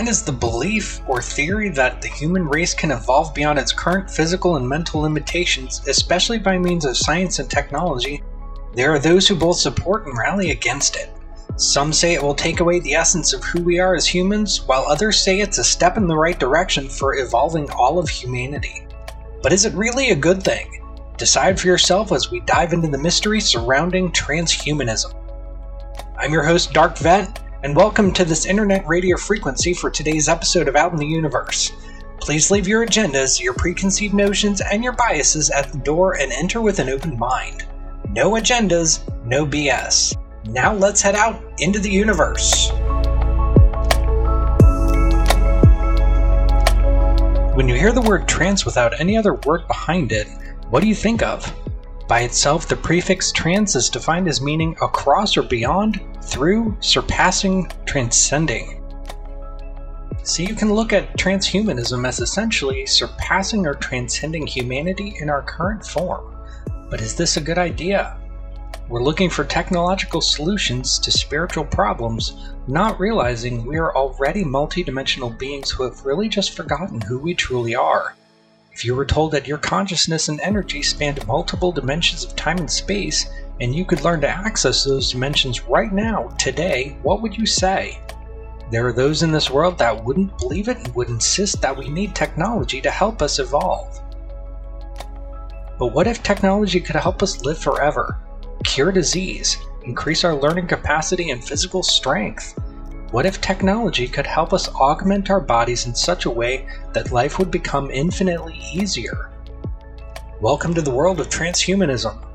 defined as the belief or theory that the human race can evolve beyond its current physical and mental limitations, especially by means of science and technology, there are those who both support and rally against it. Some say it will take away the essence of who we are as humans, while others say it's a step in the right direction for evolving all of humanity. But is it really a good thing? Decide for yourself as we dive into the mystery surrounding transhumanism. I'm your host, Dark Vet, and welcome to this internet radio frequency for today's episode of Out in the Universe. Please leave your agendas, your preconceived notions, and your biases at the door and enter with an open mind. No agendas, no BS. Now let's head out into the universe. When you hear the word trans without any other word behind it, what do you think of? By itself, the prefix trans is defined as meaning across or beyond, through, surpassing, transcending. So you can look at transhumanism as essentially surpassing or transcending humanity in our current form. But is this a good idea? We're looking for technological solutions to spiritual problems, not realizing we are already multidimensional beings who have really just forgotten who we truly are. If you were told that your consciousness and energy spanned multiple dimensions of time and space, and you could learn to access those dimensions right now, today, what would you say? There are those in this world that wouldn't believe it and would insist that we need technology to help us evolve. But what if technology could help us live forever, cure disease, increase our learning capacity and physical strength? What if technology could help us augment our bodies in such a way that life would become infinitely easier? Welcome to the world of transhumanism.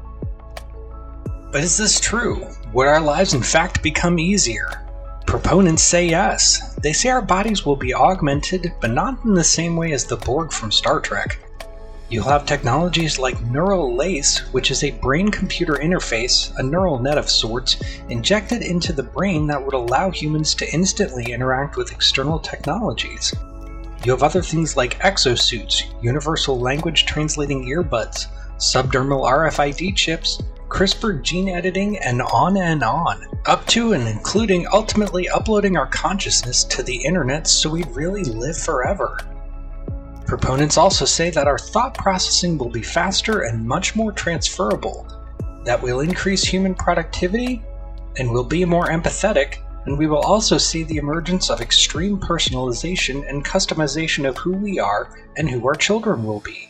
But is this true? Would our lives in fact become easier? Proponents say yes. They say our bodies will be augmented, but not in the same way as the Borg from Star Trek. You'll have technologies like Neural Lace, which is a brain computer interface, a neural net of sorts, injected into the brain that would allow humans to instantly interact with external technologies. You have other things like exosuits, universal language translating earbuds, subdermal RFID chips, CRISPR gene editing, and on and on, up to and including ultimately uploading our consciousness to the internet so we really live forever. Proponents also say that our thought processing will be faster and much more transferable, that will increase human productivity, and will be more empathetic, and we will also see the emergence of extreme personalization and customization of who we are and who our children will be.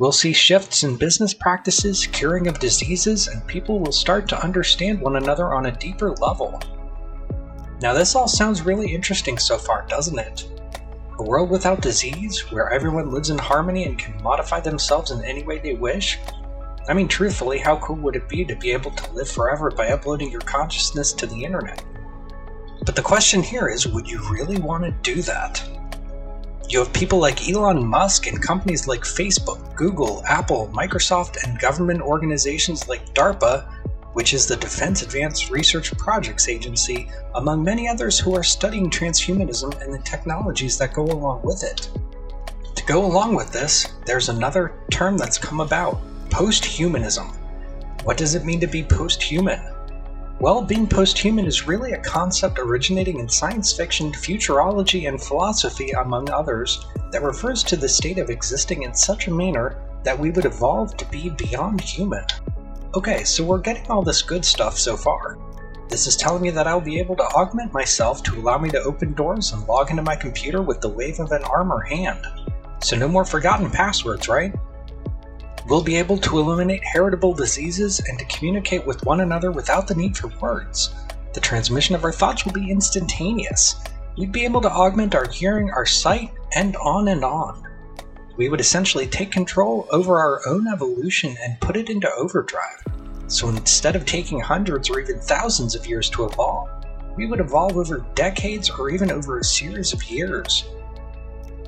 We'll see shifts in business practices, curing of diseases, and people will start to understand one another on a deeper level. Now, this all sounds really interesting so far, doesn't it? A world without disease, where everyone lives in harmony and can modify themselves in any way they wish? I mean, truthfully, how cool would it be to be able to live forever by uploading your consciousness to the internet? But the question here is would you really want to do that? You have people like Elon Musk and companies like Facebook, Google, Apple, Microsoft, and government organizations like DARPA which is the Defense Advanced Research Projects Agency, among many others who are studying transhumanism and the technologies that go along with it. To go along with this, there's another term that's come about posthumanism. What does it mean to be posthuman? Well, being posthuman is really a concept originating in science fiction, futurology, and philosophy, among others, that refers to the state of existing in such a manner that we would evolve to be beyond human. Okay, so we're getting all this good stuff so far. This is telling me that I'll be able to augment myself to allow me to open doors and log into my computer with the wave of an arm or hand. So no more forgotten passwords, right? We'll be able to eliminate heritable diseases and to communicate with one another without the need for words. The transmission of our thoughts will be instantaneous. We'd be able to augment our hearing, our sight, and on and on we would essentially take control over our own evolution and put it into overdrive. So instead of taking hundreds or even thousands of years to evolve, we would evolve over decades or even over a series of years.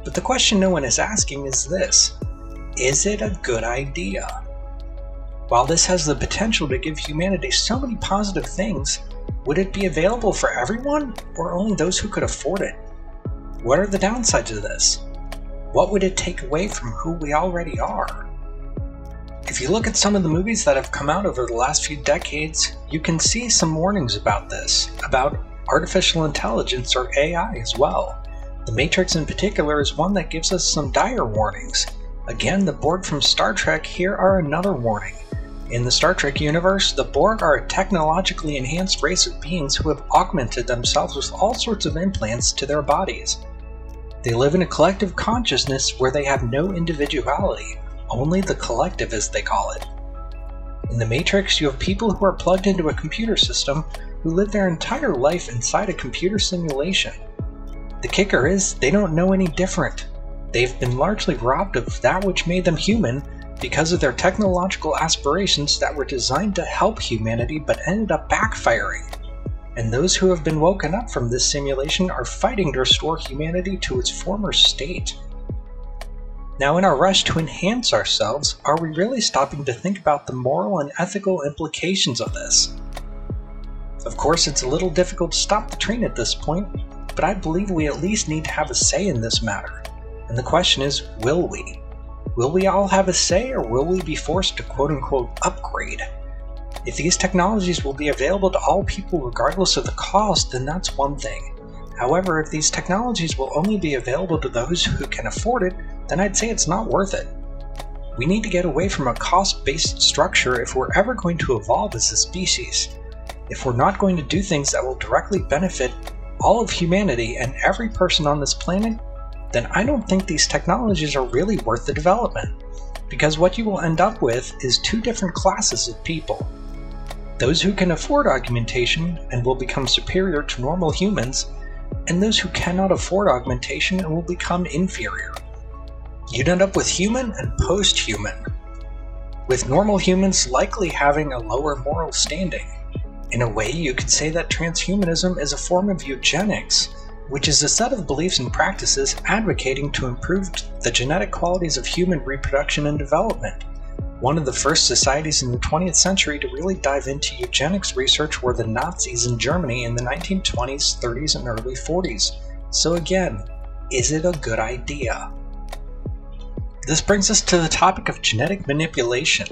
But the question no one is asking is this Is it a good idea? While this has the potential to give humanity so many positive things, would it be available for everyone or only those who could afford it? What are the downsides of this? What would it take away from who we already are? If you look at some of the movies that have come out over the last few decades, you can see some warnings about this, about artificial intelligence or AI as well. The Matrix, in particular, is one that gives us some dire warnings. Again, the Borg from Star Trek here are another warning. In the Star Trek universe, the Borg are a technologically enhanced race of beings who have augmented themselves with all sorts of implants to their bodies. They live in a collective consciousness where they have no individuality, only the collective as they call it. In the Matrix, you have people who are plugged into a computer system who live their entire life inside a computer simulation. The kicker is, they don't know any different. They've been largely robbed of that which made them human because of their technological aspirations that were designed to help humanity but ended up backfiring and those who have been woken up from this simulation are fighting to restore humanity to its former state. Now, in our rush to enhance ourselves, are we really stopping to think about the moral and ethical implications of this? Of course, it's a little difficult to stop the train at this point, but I believe we at least need to have a say in this matter. And the question is will we? Will we all have a say, or will we be forced to quote unquote upgrade? If these technologies will be available to all people regardless of the cost, then that's one thing. However, if these technologies will only be available to those who can afford it, then I'd say it's not worth it. We need to get away from a cost based structure if we're ever going to evolve as a species. If we're not going to do things that will directly benefit all of humanity and every person on this planet, then I don't think these technologies are really worth the development. Because what you will end up with is two different classes of people. Those who can afford augmentation and will become superior to normal humans, and those who cannot afford augmentation and will become inferior. You'd end up with human and post human, with normal humans likely having a lower moral standing. In a way, you could say that transhumanism is a form of eugenics, which is a set of beliefs and practices advocating to improve the genetic qualities of human reproduction and development. One of the first societies in the 20th century to really dive into eugenics research were the Nazis in Germany in the 1920s, 30s, and early 40s. So, again, is it a good idea? This brings us to the topic of genetic manipulation.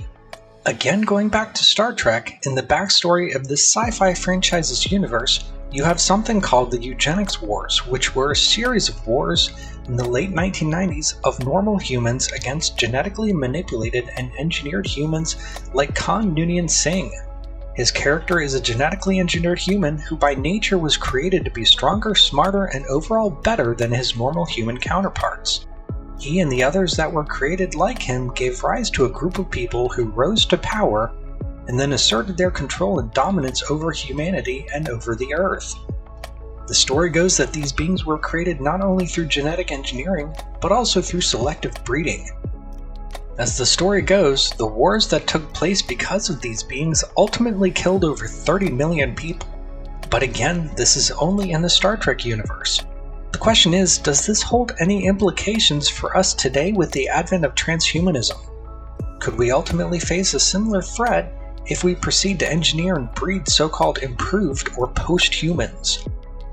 Again, going back to Star Trek, in the backstory of this sci fi franchise's universe, you have something called the Eugenics Wars, which were a series of wars in the late 1990s of normal humans against genetically manipulated and engineered humans like Khan Noonien Singh. His character is a genetically engineered human who by nature was created to be stronger, smarter, and overall better than his normal human counterparts. He and the others that were created like him gave rise to a group of people who rose to power and then asserted their control and dominance over humanity and over the Earth. The story goes that these beings were created not only through genetic engineering, but also through selective breeding. As the story goes, the wars that took place because of these beings ultimately killed over 30 million people. But again, this is only in the Star Trek universe. The question is does this hold any implications for us today with the advent of transhumanism? Could we ultimately face a similar threat if we proceed to engineer and breed so called improved or post humans?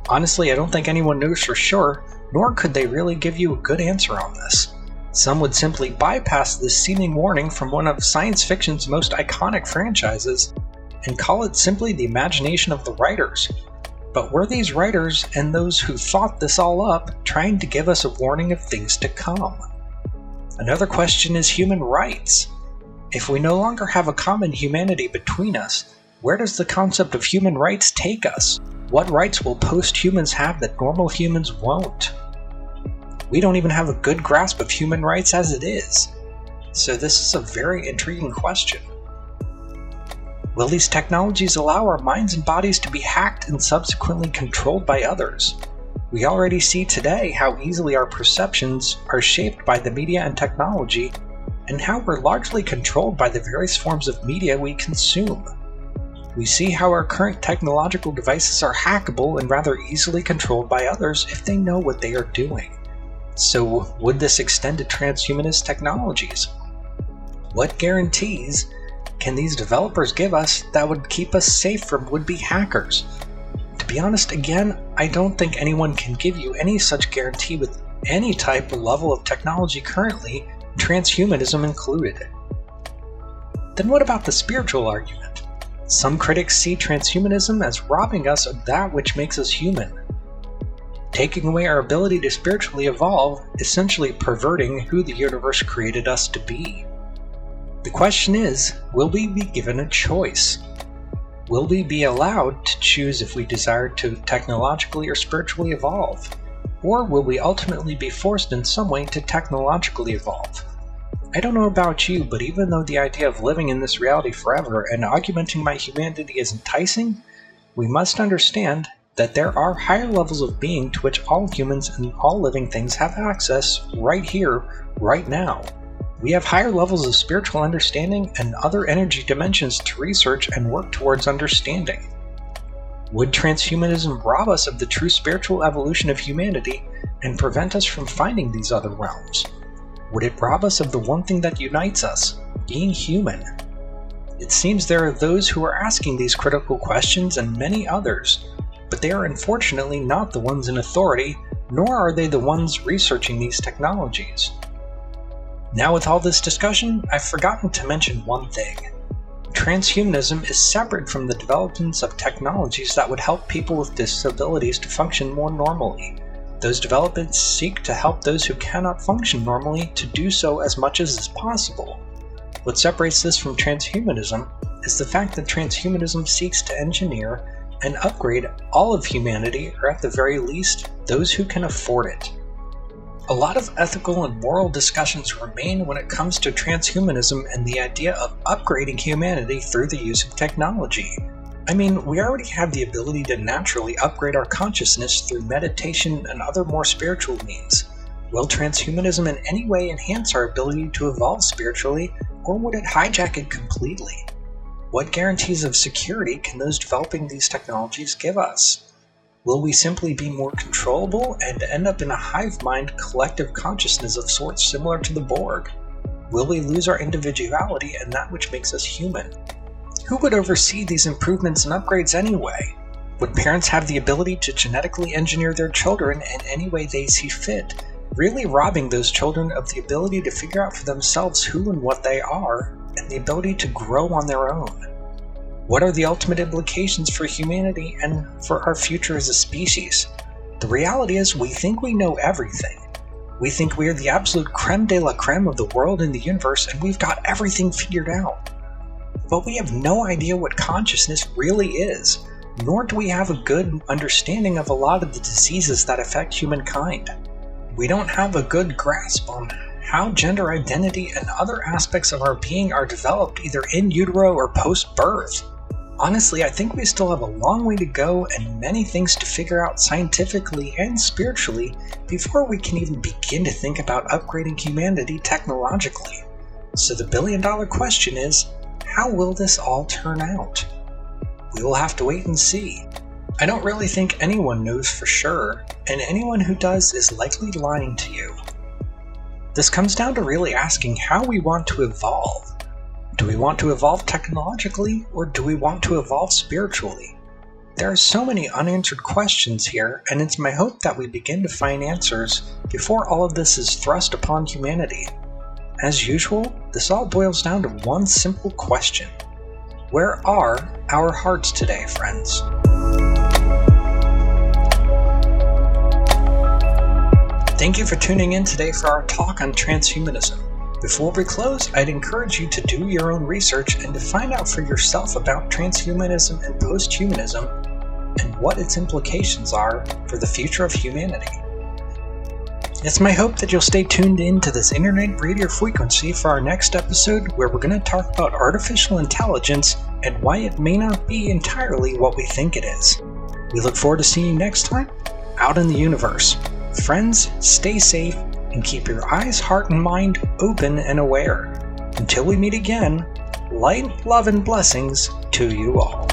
Honestly, I don't think anyone knows for sure, nor could they really give you a good answer on this. Some would simply bypass this seeming warning from one of science fiction's most iconic franchises and call it simply the imagination of the writers. But were these writers and those who thought this all up trying to give us a warning of things to come? Another question is human rights. If we no longer have a common humanity between us, where does the concept of human rights take us? What rights will post humans have that normal humans won't? We don't even have a good grasp of human rights as it is. So, this is a very intriguing question. Will these technologies allow our minds and bodies to be hacked and subsequently controlled by others? We already see today how easily our perceptions are shaped by the media and technology, and how we're largely controlled by the various forms of media we consume we see how our current technological devices are hackable and rather easily controlled by others if they know what they are doing. So, would this extend to transhumanist technologies? What guarantees can these developers give us that would keep us safe from would be hackers? To be honest, again, I don't think anyone can give you any such guarantee with any type or level of technology currently, transhumanism included. Then, what about the spiritual argument? Some critics see transhumanism as robbing us of that which makes us human. taking away our ability to spiritually evolve, essentially perverting who the universe created us to be. The question is will we be given a choice? Will we be allowed to choose if we desire to technologically or spiritually evolve? Or will we ultimately be forced in some way to technologically evolve? I don't know about you, but even though the idea of living in this reality forever and augmenting my humanity is enticing, we must understand that there are higher levels of being to which all humans and all living things have access right here, right now. We have higher levels of spiritual understanding and other energy dimensions to research and work towards understanding. Would transhumanism rob us of the true spiritual evolution of humanity and prevent us from finding these other realms? Would it rob us of the one thing that unites us, being human? It seems there are those who are asking these critical questions and many others but they are unfortunately not the ones in authority, nor are they the ones researching these technologies. Now, with all this discussion, I've forgotten to mention one thing. Transhumanism is separate from the developments of technologies that would help people with disabilities to function more normally. Those developments seek to help those who cannot function normally to do so as much as is possible. What separates this from transhumanism is the fact that transhumanism seeks to engineer and upgrade all of humanity, or at the very least, those who can afford it. A lot of ethical and moral discussions remain when it comes to transhumanism and the idea of upgrading humanity through the use of technology. I mean, we already have the ability to naturally upgrade our consciousness through meditation and other more spiritual means. Will transhumanism in any way enhance our ability to evolve spiritually, or would it hijack it completely? What guarantees of security can those developing these technologies give us? Will we simply be more controllable and end up in a hive mind collective consciousness of sorts similar to the Borg? Will we lose our individuality and that which makes us human? Who would oversee these improvements and upgrades anyway? Would parents have the ability to genetically engineer their children in any way they see fit, really robbing those children of the ability to figure out for themselves who and what they are, and the ability to grow on their own. What are the ultimate implications for humanity and for our future as a species? The reality is, we think we know everything. We think we are the absolute creme de la creme of the world and the universe, and we've got everything figured out. But we have no idea what consciousness really is, nor do we have a good understanding of a lot of the diseases that affect humankind. We don't have a good grasp on how gender identity and other aspects of our being are developed either in utero or post birth. Honestly, I think we still have a long way to go and many things to figure out scientifically and spiritually before we can even begin to think about upgrading humanity technologically. So the billion dollar question is how will this all turn out? We will have to wait and see. I don't really think anyone knows for sure, and anyone who does is likely lying to you. This comes down to really asking how we want to evolve. Do we want to evolve technologically, or do we want to evolve spiritually? There are so many unanswered questions here, and it's my hope that we begin to find answers before all of this is thrust upon humanity. As usual, this all boils down to one simple question Where are our hearts today, friends? Thank you for tuning in today for our talk on transhumanism. Before we close, I'd encourage you to do your own research and to find out for yourself about transhumanism and posthumanism and what its implications are for the future of humanity. It's my hope that you'll stay tuned in to this internet radio frequency for our next episode where we're going to talk about artificial intelligence and why it may not be entirely what we think it is. We look forward to seeing you next time out in the universe. Friends, stay safe and keep your eyes, heart, and mind open and aware. Until we meet again, light, love, and blessings to you all.